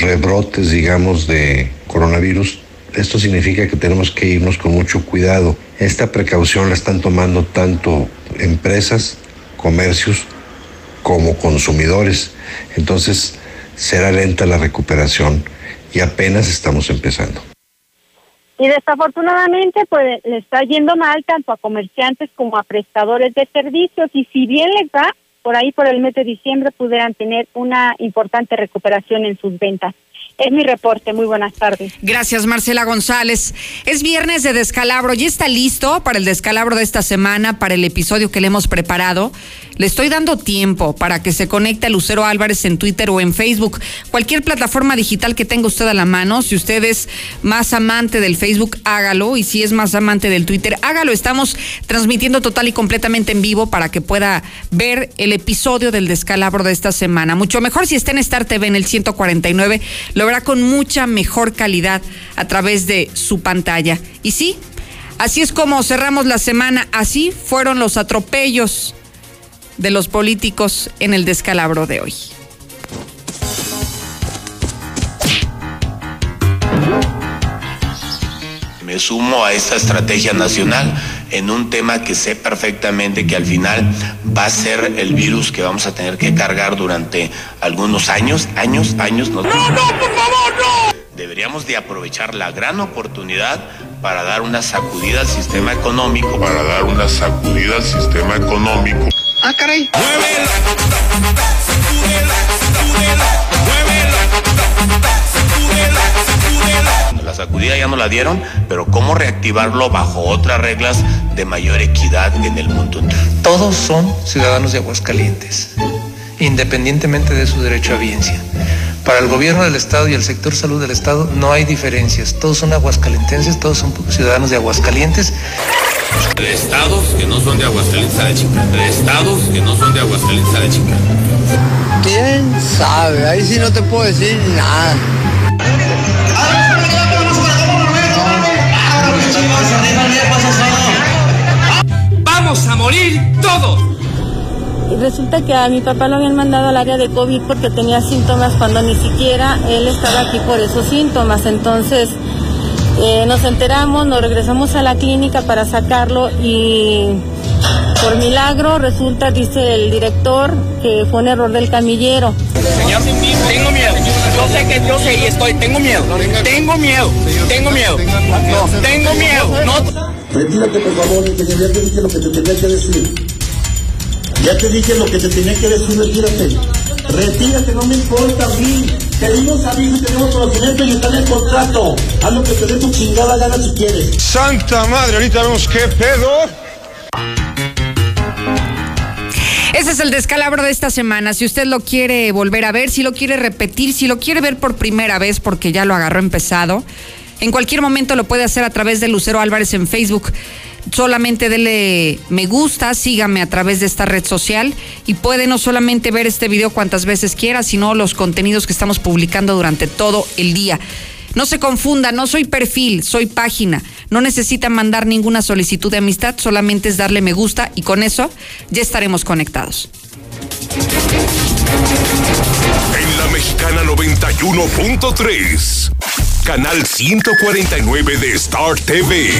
rebrotes, digamos, de coronavirus, esto significa que tenemos que irnos con mucho cuidado. Esta precaución la están tomando tanto empresas, comercios, como consumidores. Entonces, será lenta la recuperación y apenas estamos empezando. Y desafortunadamente, pues le está yendo mal tanto a comerciantes como a prestadores de servicios. Y si bien les va, por ahí por el mes de diciembre pudieran tener una importante recuperación en sus ventas. Es mi reporte. Muy buenas tardes. Gracias, Marcela González. Es viernes de descalabro. ¿Ya está listo para el descalabro de esta semana, para el episodio que le hemos preparado? Le estoy dando tiempo para que se conecte a Lucero Álvarez en Twitter o en Facebook. Cualquier plataforma digital que tenga usted a la mano. Si usted es más amante del Facebook, hágalo. Y si es más amante del Twitter, hágalo. Estamos transmitiendo total y completamente en vivo para que pueda ver el episodio del descalabro de esta semana. Mucho mejor si está en Star TV en el 149. Lo verá con mucha mejor calidad a través de su pantalla. Y sí, así es como cerramos la semana. Así fueron los atropellos de los políticos en el descalabro de hoy. Me sumo a esta estrategia nacional en un tema que sé perfectamente que al final va a ser el virus que vamos a tener que cargar durante algunos años, años, años. No, no, no por favor, no. Deberíamos de aprovechar la gran oportunidad para dar una sacudida al sistema económico. Para dar una sacudida al sistema económico. Ah, caray. La sacudida ya no la dieron, pero ¿cómo reactivarlo bajo otras reglas de mayor equidad en el mundo? Todos son ciudadanos de Aguascalientes, independientemente de su derecho a biencia. Para el gobierno del Estado y el sector salud del Estado no hay diferencias. Todos son aguascalentenses, todos son ciudadanos de Aguascalientes. De estados que no son de Aguascalientes a la chica. De estados que no son de Aguascalientes a la chica. ¿Quién sabe? Ahí sí no te puedo decir nada. ¡Vamos a morir todos! Resulta que a mi papá lo habían mandado al área de COVID porque tenía síntomas cuando ni siquiera él estaba aquí por esos síntomas. Entonces eh, nos enteramos, nos regresamos a la clínica para sacarlo y por milagro resulta, dice el director, que fue un error del camillero. Señor, tengo miedo. Yo sé que yo sé y estoy, tengo miedo. Tengo miedo. Tengo miedo. No, tengo miedo. No. Retírate, por favor, ya te dije lo que te tenía que decir. Ya te dije lo que te tenía que decir, retírate. Retírate, no me importa a mí. Tenemos aviso, tenemos conocimiento y está en el contrato. Haz lo que te dé tu chingada gana si quieres. Santa madre, ahorita vemos qué pedo. Ese es el descalabro de esta semana. Si usted lo quiere volver a ver, si lo quiere repetir, si lo quiere ver por primera vez porque ya lo agarró empezado, en cualquier momento lo puede hacer a través de Lucero Álvarez en Facebook. Solamente dele me gusta, sígame a través de esta red social y puede no solamente ver este video cuantas veces quiera, sino los contenidos que estamos publicando durante todo el día. No se confunda, no soy perfil, soy página. No necesita mandar ninguna solicitud de amistad, solamente es darle me gusta y con eso ya estaremos conectados. En la mexicana 91.3. Canal 149 de Star TV.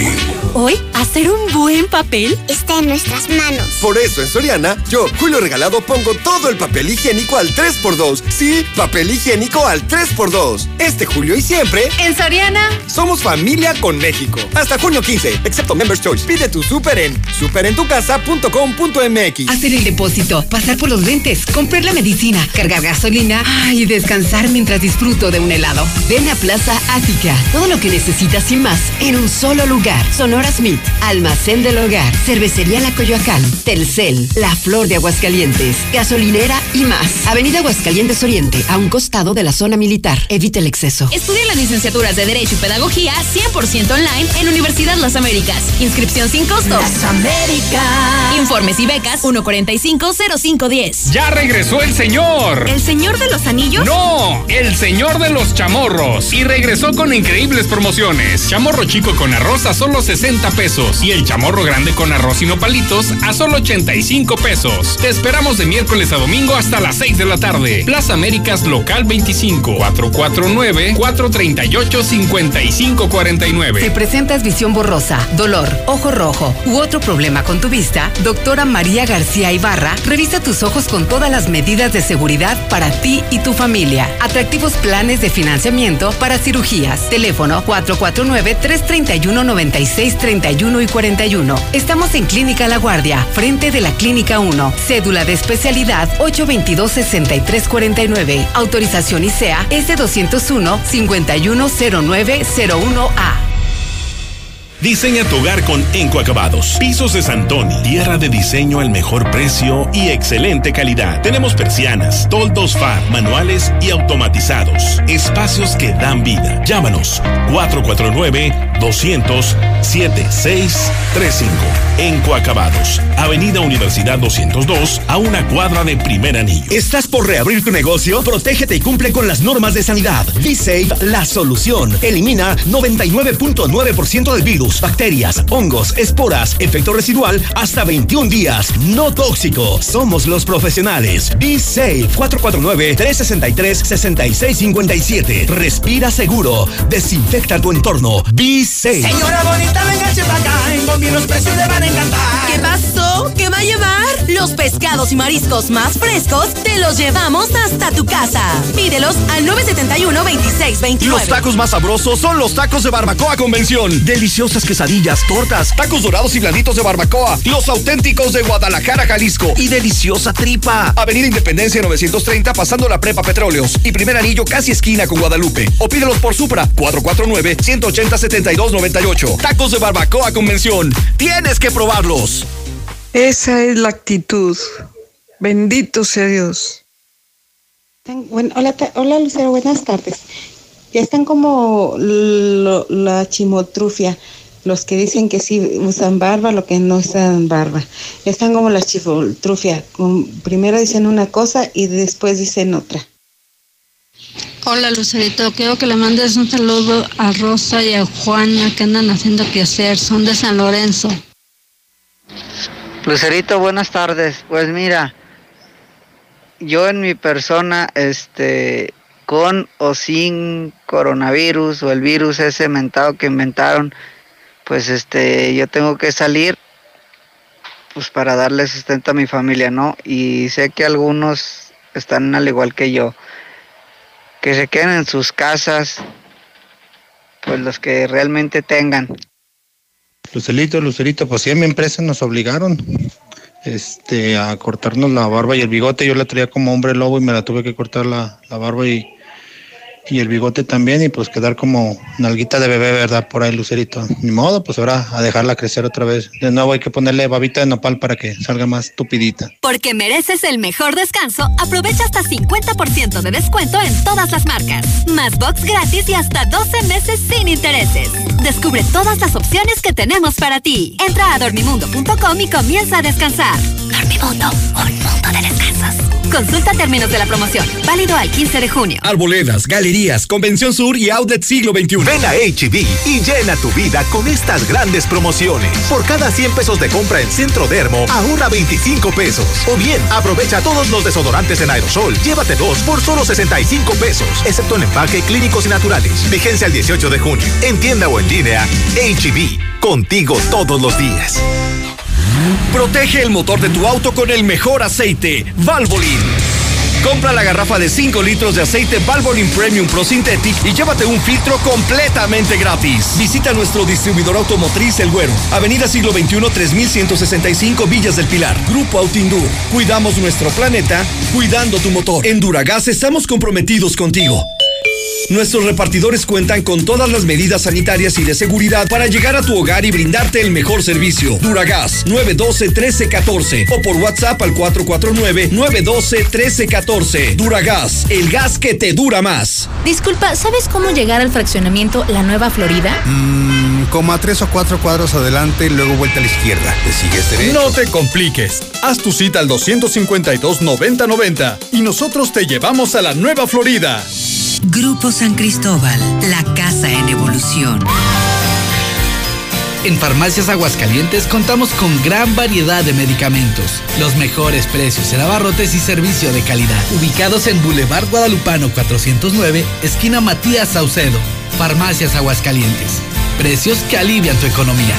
Hoy, hacer un buen papel está en nuestras manos. Por eso en Soriana, yo, Julio Regalado, pongo todo el papel higiénico al 3x2. Sí, papel higiénico al 3x2. Este julio y siempre. En Soriana. Somos familia con México. Hasta junio 15, excepto Members Choice. Pide tu súper en superentucasa.com.mx. Hacer el depósito, pasar por los lentes, comprar la medicina, cargar gasolina y descansar mientras disfruto de un helado. Ven a Plaza práctica. Todo lo que necesitas y más en un solo lugar. Sonora Smith, Almacén del Hogar, Cervecería La Coyoacán, Telcel, La Flor de Aguascalientes, Gasolinera y más. Avenida Aguascalientes Oriente, a un costado de la zona militar. Evite el exceso. Estudia las licenciaturas de Derecho y Pedagogía 100% online en Universidad Las Américas. Inscripción sin costo. Las Américas. Informes y becas 1450510. Ya regresó el señor. ¿El señor de los anillos? No, el señor de los chamorros. Y regresó con increíbles promociones. Chamorro chico con arroz a solo 60 pesos. Y el chamorro grande con arroz y nopalitos a solo 85 pesos. Te esperamos de miércoles a domingo hasta las 6 de la tarde. Plaza Américas Local 25 449 438 5549. Si presentas visión borrosa, dolor, ojo rojo u otro problema con tu vista, doctora María García Ibarra revisa tus ojos con todas las medidas de seguridad para ti y tu familia. Atractivos planes de financiamiento para Teléfono 449-331-9631 y 41. Estamos en Clínica La Guardia, frente de la Clínica 1. Cédula de especialidad 822-6349. Autorización ICEA S201-510901A. Diseña tu hogar con Encoacabados. Pisos de Santoni. Tierra de diseño al mejor precio y excelente calidad. Tenemos persianas, toldos FAR, manuales y automatizados. Espacios que dan vida. Llámanos 449-200-7635. Encoacabados. Avenida Universidad 202 a una cuadra de primer anillo. ¿Estás por reabrir tu negocio? Protégete y cumple con las normas de sanidad. Be la solución. Elimina 99.9% del virus bacterias, hongos, esporas, efecto residual hasta 21 días. No tóxico. Somos los profesionales. Be Safe 449-363-6657. Respira seguro. Desinfecta tu entorno. Be Safe. Señora bonita, venga para acá. En los precios le van a encantar. ¿Qué pasó? ¿Qué? Pescados y mariscos más frescos te los llevamos hasta tu casa. Pídelos al 971-2629. Los tacos más sabrosos son los tacos de Barbacoa Convención. Deliciosas quesadillas, tortas, tacos dorados y blanditos de barbacoa, los auténticos de Guadalajara, Jalisco y deliciosa tripa. Avenida Independencia 930 pasando la Prepa Petróleos y primer anillo casi esquina con Guadalupe. O pídelos por Supra 449 180 7298. Tacos de barbacoa convención. Tienes que probarlos. Esa es la actitud. Bendito sea Dios. Bueno, hola, hola Lucero, buenas tardes. Ya están como lo, la chimotrufia los que dicen que sí usan barba, lo que no usan barba. Están como la chifotrufia. Primero dicen una cosa y después dicen otra. Hola Lucerito, quiero que le mandes un saludo a Rosa y a Juana que andan haciendo que hacer, son de San Lorenzo. Lucerito, buenas tardes. Pues mira, yo en mi persona, este, con o sin coronavirus o el virus ese mentado que inventaron, pues este, yo tengo que salir pues para darle sustento a mi familia, ¿no? Y sé que algunos están al igual que yo, que se queden en sus casas, pues los que realmente tengan. Lucerito, Lucerito, pues sí, en mi empresa nos obligaron este, a cortarnos la barba y el bigote. Yo la traía como hombre lobo y me la tuve que cortar la, la barba y y el bigote también y pues quedar como nalguita de bebé, ¿verdad? Por ahí, Lucerito. Ni modo, pues ahora a dejarla crecer otra vez. De nuevo hay que ponerle babita de nopal para que salga más tupidita. Porque mereces el mejor descanso, aprovecha hasta 50% de descuento en todas las marcas. Más box gratis y hasta 12 meses sin intereses. Descubre todas las opciones que tenemos para ti. Entra a dormimundo.com y comienza a descansar. Dormimundo, un mundo de descansos. Consulta términos de la promoción. Válido al 15 de junio. Arboledas, galerías, Convención Sur y Outlet Siglo XXI. Ven a HB e y llena tu vida con estas grandes promociones. Por cada 100 pesos de compra en Centro Dermo, ahorra 25 pesos. O bien, aprovecha todos los desodorantes en aerosol. Llévate dos por solo 65 pesos, excepto en empaque clínicos y naturales. Vigencia el 18 de junio. En tienda o en línea, HB. Contigo todos los días. Protege el motor de tu auto con el mejor aceite, Valvoline. Compra la garrafa de 5 litros de aceite Valvoline Premium Pro Synthetic y llévate un filtro completamente gratis. Visita nuestro distribuidor automotriz El Güero, Avenida Siglo XXI 3165 Villas del Pilar. Grupo Autindur. Cuidamos nuestro planeta, cuidando tu motor. En Duragas estamos comprometidos contigo. Nuestros repartidores cuentan con todas las medidas sanitarias y de seguridad para llegar a tu hogar y brindarte el mejor servicio. Duragas 912-1314 o por WhatsApp al 449-912-1314. Duragas, el gas que te dura más. Disculpa, ¿sabes cómo llegar al fraccionamiento La Nueva Florida? Mmm, como a tres o cuatro cuadros adelante, luego vuelta a la izquierda. ¿Te sigues derecho? No te compliques. Haz tu cita al 252-9090 y nosotros te llevamos a La Nueva Florida. Grupo San Cristóbal, la casa en evolución. En Farmacias Aguascalientes contamos con gran variedad de medicamentos, los mejores precios en abarrotes y servicio de calidad. Ubicados en Boulevard Guadalupano 409, esquina Matías Saucedo. Farmacias Aguascalientes. Precios que alivian tu economía.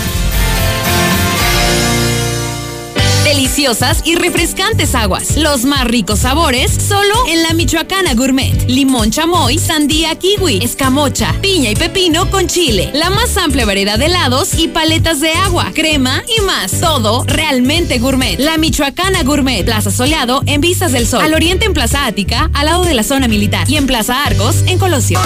Deliciosas y refrescantes aguas. Los más ricos sabores solo en la Michoacana Gourmet. Limón chamoy, sandía kiwi, escamocha, piña y pepino con chile. La más amplia variedad de helados y paletas de agua, crema y más. Todo realmente gourmet. La Michoacana Gourmet. Plaza Soleado en Vistas del Sol. Al oriente en Plaza Ática, al lado de la zona militar. Y en Plaza Argos, en Colosio.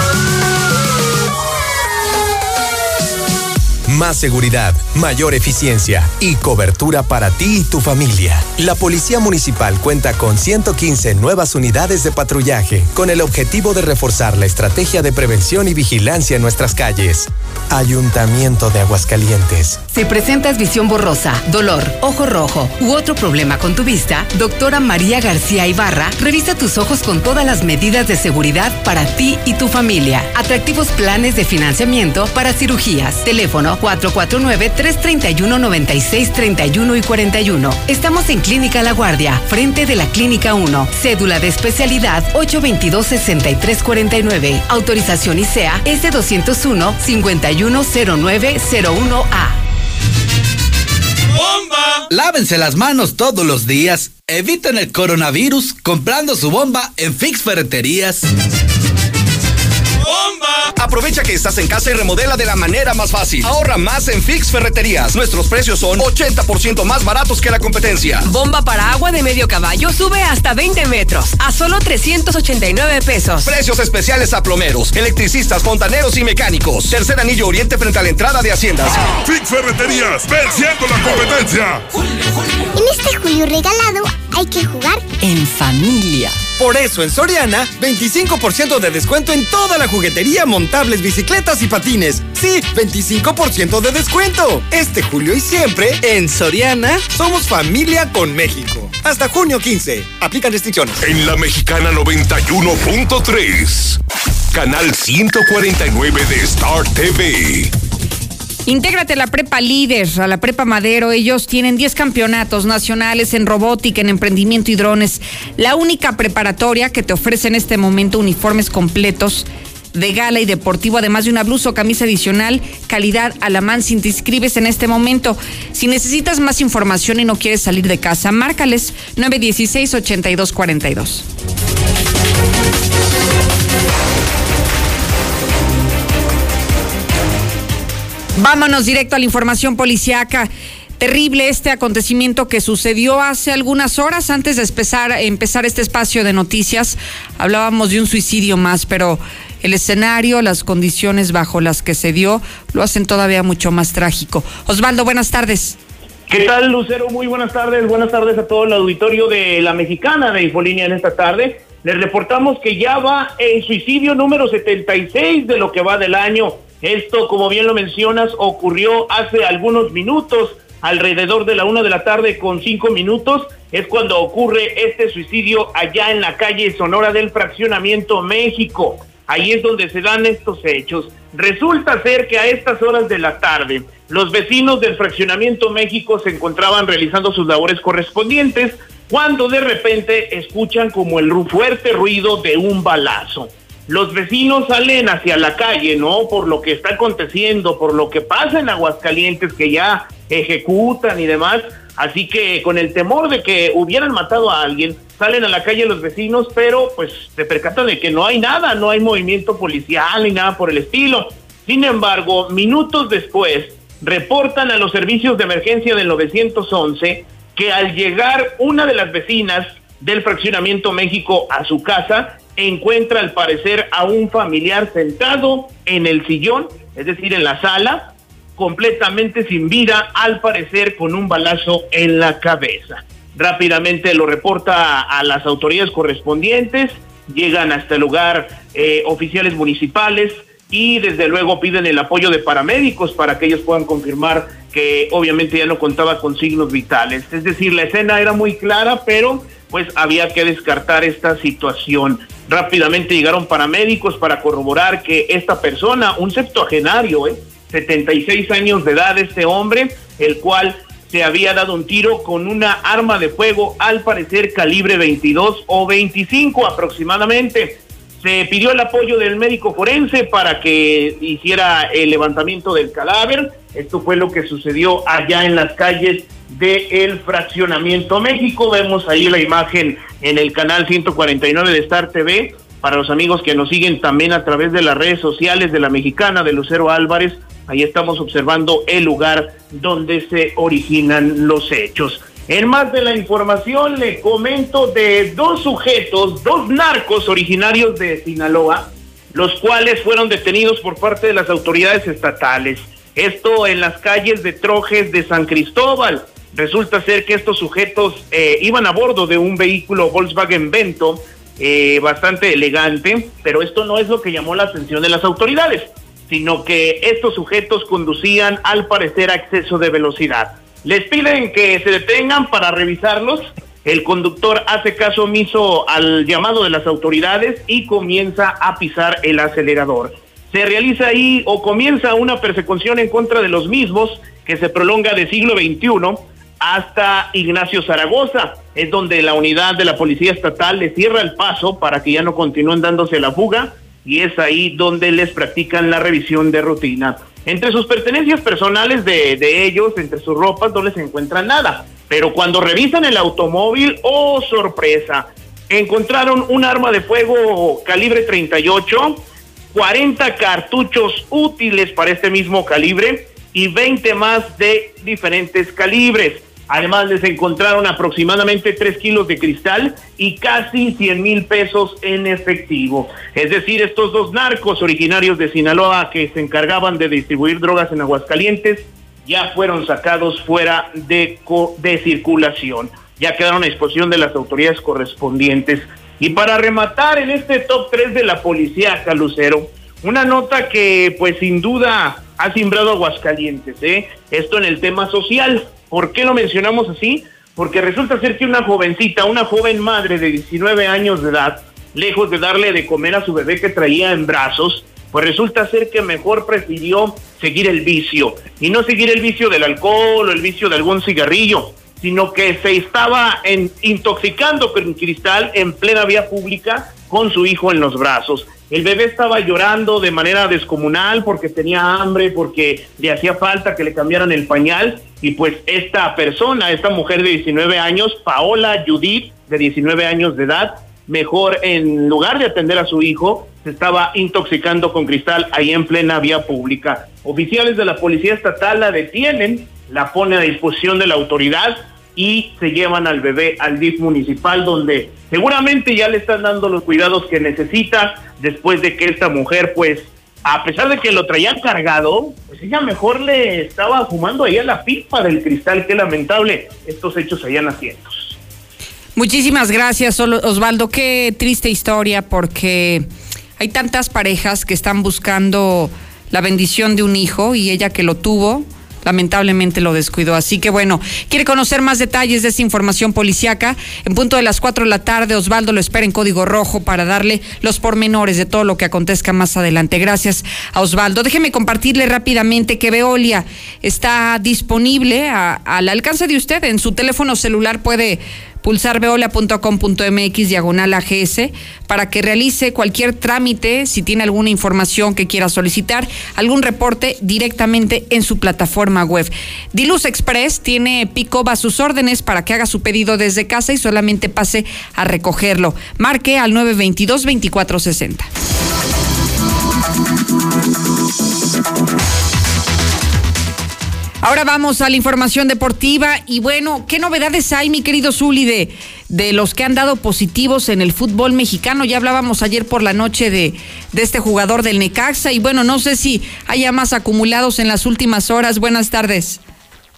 Más seguridad, mayor eficiencia y cobertura para ti y tu familia. La Policía Municipal cuenta con 115 nuevas unidades de patrullaje con el objetivo de reforzar la estrategia de prevención y vigilancia en nuestras calles. Ayuntamiento de Aguascalientes. Si presentas visión borrosa, dolor, ojo rojo u otro problema con tu vista, doctora María García Ibarra revisa tus ojos con todas las medidas de seguridad para ti y tu familia. Atractivos planes de financiamiento para cirugías. Teléfono 449-331-9631 y 41. Estamos en Clínica La Guardia, frente de la Clínica 1. Cédula de especialidad 822-6349. Autorización ICEA S201-510901A. ¡Bomba! Lávense las manos todos los días. Eviten el coronavirus comprando su bomba en Fix Ferreterías. Aprovecha que estás en casa y remodela de la manera más fácil. Ahorra más en Fix Ferreterías. Nuestros precios son 80% más baratos que la competencia. Bomba para agua de medio caballo sube hasta 20 metros a solo 389 pesos. Precios especiales a plomeros, electricistas, fontaneros y mecánicos. Tercer anillo oriente frente a la entrada de Haciendas. Fix Ferreterías, venciendo la competencia. En este julio regalado hay que jugar en familia. Por eso en Soriana, 25% de descuento en toda la juguetería, montables, bicicletas y patines. Sí, 25% de descuento. Este julio y siempre, en Soriana, somos familia con México. Hasta junio 15. Aplican restricciones. En la mexicana 91.3. Canal 149 de Star TV. Intégrate a la Prepa Líder, a la Prepa Madero. Ellos tienen 10 campeonatos nacionales en robótica, en emprendimiento y drones. La única preparatoria que te ofrece en este momento uniformes completos de gala y deportivo, además de una blusa o camisa adicional, calidad a la si te inscribes en este momento. Si necesitas más información y no quieres salir de casa, márcales 916-8242. Vámonos directo a la información policiaca. Terrible este acontecimiento que sucedió hace algunas horas antes de empezar, empezar este espacio de noticias. Hablábamos de un suicidio más, pero el escenario, las condiciones bajo las que se dio, lo hacen todavía mucho más trágico. Osvaldo, buenas tardes. ¿Qué tal, Lucero? Muy buenas tardes. Buenas tardes a todo el auditorio de la Mexicana de Infolínea en esta tarde. Les reportamos que ya va el suicidio número 76 de lo que va del año. Esto, como bien lo mencionas, ocurrió hace algunos minutos, alrededor de la una de la tarde con cinco minutos, es cuando ocurre este suicidio allá en la calle Sonora del Fraccionamiento México. Ahí es donde se dan estos hechos. Resulta ser que a estas horas de la tarde, los vecinos del Fraccionamiento México se encontraban realizando sus labores correspondientes cuando de repente escuchan como el fuerte ruido de un balazo los vecinos salen hacia la calle, ¿no? Por lo que está aconteciendo, por lo que pasa en Aguascalientes, que ya ejecutan y demás. Así que con el temor de que hubieran matado a alguien, salen a la calle los vecinos, pero pues se percatan de que no hay nada, no hay movimiento policial ni nada por el estilo. Sin embargo, minutos después, reportan a los servicios de emergencia del 911 que al llegar una de las vecinas del fraccionamiento México a su casa, encuentra al parecer a un familiar sentado en el sillón, es decir, en la sala, completamente sin vida, al parecer con un balazo en la cabeza. Rápidamente lo reporta a las autoridades correspondientes, llegan hasta el lugar eh, oficiales municipales y desde luego piden el apoyo de paramédicos para que ellos puedan confirmar que obviamente ya no contaba con signos vitales. Es decir, la escena era muy clara, pero pues había que descartar esta situación. Rápidamente llegaron paramédicos para corroborar que esta persona, un septuagenario, ¿eh? 76 años de edad, este hombre, el cual se había dado un tiro con una arma de fuego, al parecer calibre 22 o 25 aproximadamente. Se pidió el apoyo del médico forense para que hiciera el levantamiento del cadáver. Esto fue lo que sucedió allá en las calles del el Fraccionamiento México. Vemos ahí la imagen en el canal 149 de Star TV. Para los amigos que nos siguen también a través de las redes sociales de la mexicana de Lucero Álvarez, ahí estamos observando el lugar donde se originan los hechos. En más de la información le comento de dos sujetos, dos narcos originarios de Sinaloa, los cuales fueron detenidos por parte de las autoridades estatales. Esto en las calles de Trojes de San Cristóbal. Resulta ser que estos sujetos eh, iban a bordo de un vehículo Volkswagen Vento eh, bastante elegante, pero esto no es lo que llamó la atención de las autoridades, sino que estos sujetos conducían al parecer a exceso de velocidad. Les piden que se detengan para revisarlos. El conductor hace caso omiso al llamado de las autoridades y comienza a pisar el acelerador. Se realiza ahí o comienza una persecución en contra de los mismos que se prolonga de siglo XXI hasta Ignacio Zaragoza. Es donde la unidad de la Policía Estatal le cierra el paso para que ya no continúen dándose la fuga y es ahí donde les practican la revisión de rutina. Entre sus pertenencias personales de, de ellos, entre sus ropas, no les encuentran nada. Pero cuando revisan el automóvil, oh sorpresa, encontraron un arma de fuego calibre 38, 40 cartuchos útiles para este mismo calibre y 20 más de diferentes calibres. Además les encontraron aproximadamente 3 kilos de cristal y casi 100 mil pesos en efectivo. Es decir, estos dos narcos originarios de Sinaloa que se encargaban de distribuir drogas en Aguascalientes ya fueron sacados fuera de, de circulación. Ya quedaron a disposición de las autoridades correspondientes. Y para rematar en este top 3 de la policía, Calucero, una nota que pues sin duda ha simbrado Aguascalientes, ¿eh? Esto en el tema social. ¿Por qué lo mencionamos así? Porque resulta ser que una jovencita, una joven madre de 19 años de edad, lejos de darle de comer a su bebé que traía en brazos, pues resulta ser que mejor prefirió seguir el vicio. Y no seguir el vicio del alcohol o el vicio de algún cigarrillo, sino que se estaba intoxicando con cristal en plena vía pública con su hijo en los brazos. El bebé estaba llorando de manera descomunal porque tenía hambre, porque le hacía falta que le cambiaran el pañal. Y pues esta persona, esta mujer de 19 años, Paola Judith, de 19 años de edad, mejor en lugar de atender a su hijo, se estaba intoxicando con cristal ahí en plena vía pública. Oficiales de la Policía Estatal la detienen, la ponen a disposición de la autoridad y se llevan al bebé al DIF municipal donde seguramente ya le están dando los cuidados que necesita después de que esta mujer pues a pesar de que lo traía cargado, pues ella mejor le estaba fumando ahí a la pipa del cristal, qué lamentable estos hechos allá haciendo. Muchísimas gracias, Osvaldo. Qué triste historia porque hay tantas parejas que están buscando la bendición de un hijo y ella que lo tuvo, lamentablemente lo descuidó. Así que bueno, quiere conocer más detalles de esa información policiaca. En punto de las 4 de la tarde, Osvaldo lo espera en código rojo para darle los pormenores de todo lo que acontezca más adelante. Gracias a Osvaldo. Déjeme compartirle rápidamente que Veolia está disponible al alcance de usted. En su teléfono celular puede pulsarveolia.com.mx diagonal AGS para que realice cualquier trámite, si tiene alguna información que quiera solicitar, algún reporte directamente en su plataforma web. Diluz Express tiene pick a sus órdenes para que haga su pedido desde casa y solamente pase a recogerlo. Marque al 922-2460. Ahora vamos a la información deportiva y bueno, ¿qué novedades hay, mi querido Zuli, de, de los que han dado positivos en el fútbol mexicano. Ya hablábamos ayer por la noche de, de este jugador del Necaxa y bueno, no sé si haya más acumulados en las últimas horas. Buenas tardes.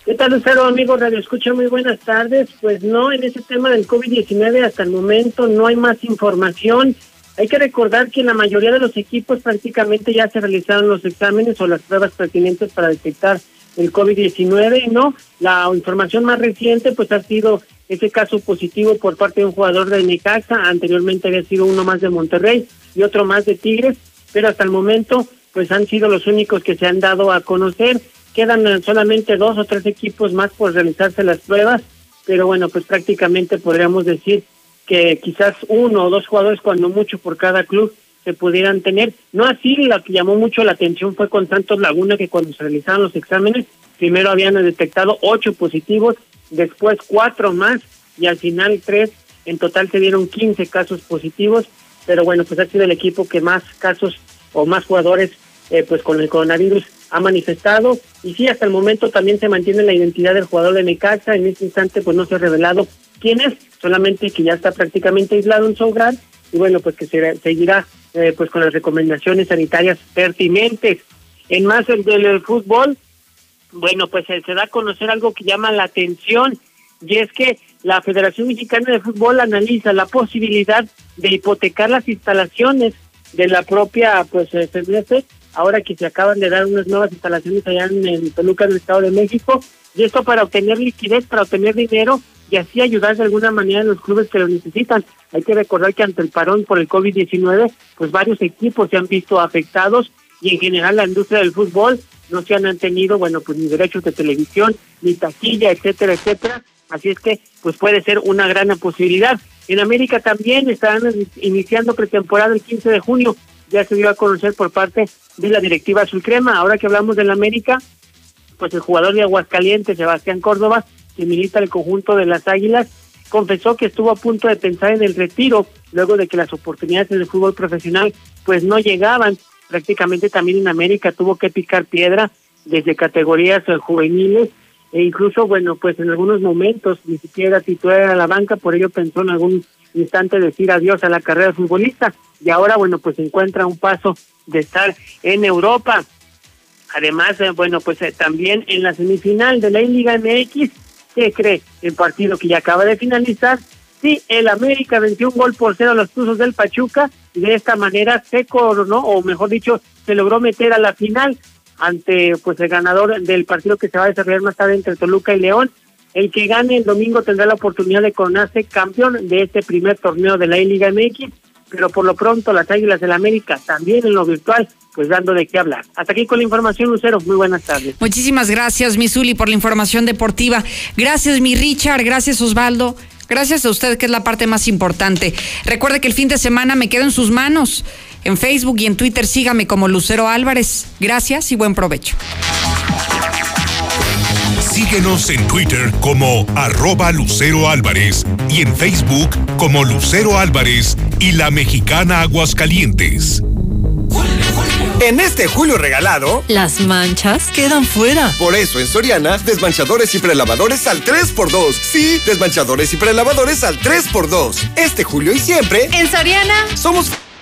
¿Qué tal, Lucero, amigo Radio Escucha? Muy buenas tardes. Pues no, en ese tema del COVID-19 hasta el momento no hay más información. Hay que recordar que la mayoría de los equipos prácticamente ya se realizaron los exámenes o las pruebas pertinentes para detectar el COVID-19 y no, la información más reciente pues ha sido ese caso positivo por parte de un jugador de Necaxa, anteriormente había sido uno más de Monterrey y otro más de Tigres, pero hasta el momento pues han sido los únicos que se han dado a conocer. Quedan solamente dos o tres equipos más por realizarse las pruebas, pero bueno, pues prácticamente podríamos decir que quizás uno o dos jugadores, cuando mucho por cada club, se pudieran tener. No así, la que llamó mucho la atención fue con Santos Laguna, que cuando se realizaron los exámenes, primero habían detectado ocho positivos, después cuatro más, y al final tres, en total se dieron quince casos positivos, pero bueno, pues ha sido el equipo que más casos o más jugadores eh, pues con el coronavirus ha manifestado. Y sí, hasta el momento también se mantiene la identidad del jugador de Necaxa, en este instante pues no se ha revelado quién es, solamente que ya está prácticamente aislado en su hogar y bueno, pues que se seguirá eh, pues con las recomendaciones sanitarias pertinentes. En más del, del fútbol, bueno, pues se, da a conocer algo que llama la atención y es que la Federación Mexicana de Fútbol analiza la posibilidad de hipotecar las instalaciones de la propia pues FMF ahora que se acaban de dar unas nuevas instalaciones allá en el Toluca, en el Estado de México, y esto para obtener liquidez, para obtener dinero y así ayudar de alguna manera a los clubes que lo necesitan. Hay que recordar que ante el parón por el COVID-19, pues varios equipos se han visto afectados y en general la industria del fútbol no se han tenido, bueno, pues ni derechos de televisión, ni taquilla, etcétera, etcétera. Así es que, pues puede ser una gran posibilidad. En América también están iniciando pretemporada el 15 de junio ya se dio a conocer por parte de la directiva Azul. Ahora que hablamos del América, pues el jugador de Aguascalientes, Sebastián Córdoba, que milita el conjunto de las Águilas, confesó que estuvo a punto de pensar en el retiro luego de que las oportunidades en el fútbol profesional pues no llegaban. Prácticamente también en América tuvo que picar piedra desde categorías eh, juveniles e incluso, bueno, pues en algunos momentos ni siquiera titular a la banca, por ello pensó en algún instante decir adiós a la carrera futbolista y ahora, bueno, pues encuentra un paso de estar en Europa. Además, eh, bueno, pues eh, también en la semifinal de la Liga MX, ¿qué cree? El partido que ya acaba de finalizar, sí, el América venció un gol por cero a los Tuzos del Pachuca y de esta manera se coronó, o mejor dicho, se logró meter a la final ante pues el ganador del partido que se va a desarrollar más tarde entre Toluca y León. El que gane el domingo tendrá la oportunidad de coronarse campeón de este primer torneo de la Liga MX pero por lo pronto las Águilas del la América también en lo virtual pues dando de qué hablar. Hasta aquí con la información, Lucero. Muy buenas tardes. Muchísimas gracias, mi Zuli, por la información deportiva. Gracias, mi Richard. Gracias, Osvaldo. Gracias a usted, que es la parte más importante. Recuerde que el fin de semana me quedo en sus manos. En Facebook y en Twitter sígame como Lucero Álvarez. Gracias y buen provecho. Síguenos en Twitter como arroba Lucero Álvarez y en Facebook como Lucero Álvarez y la mexicana Aguascalientes. En este julio regalado, las manchas quedan fuera. Por eso en Soriana, desmanchadores y prelavadores al 3x2. Sí, desmanchadores y prelavadores al 3x2. Este julio y siempre, en Soriana, somos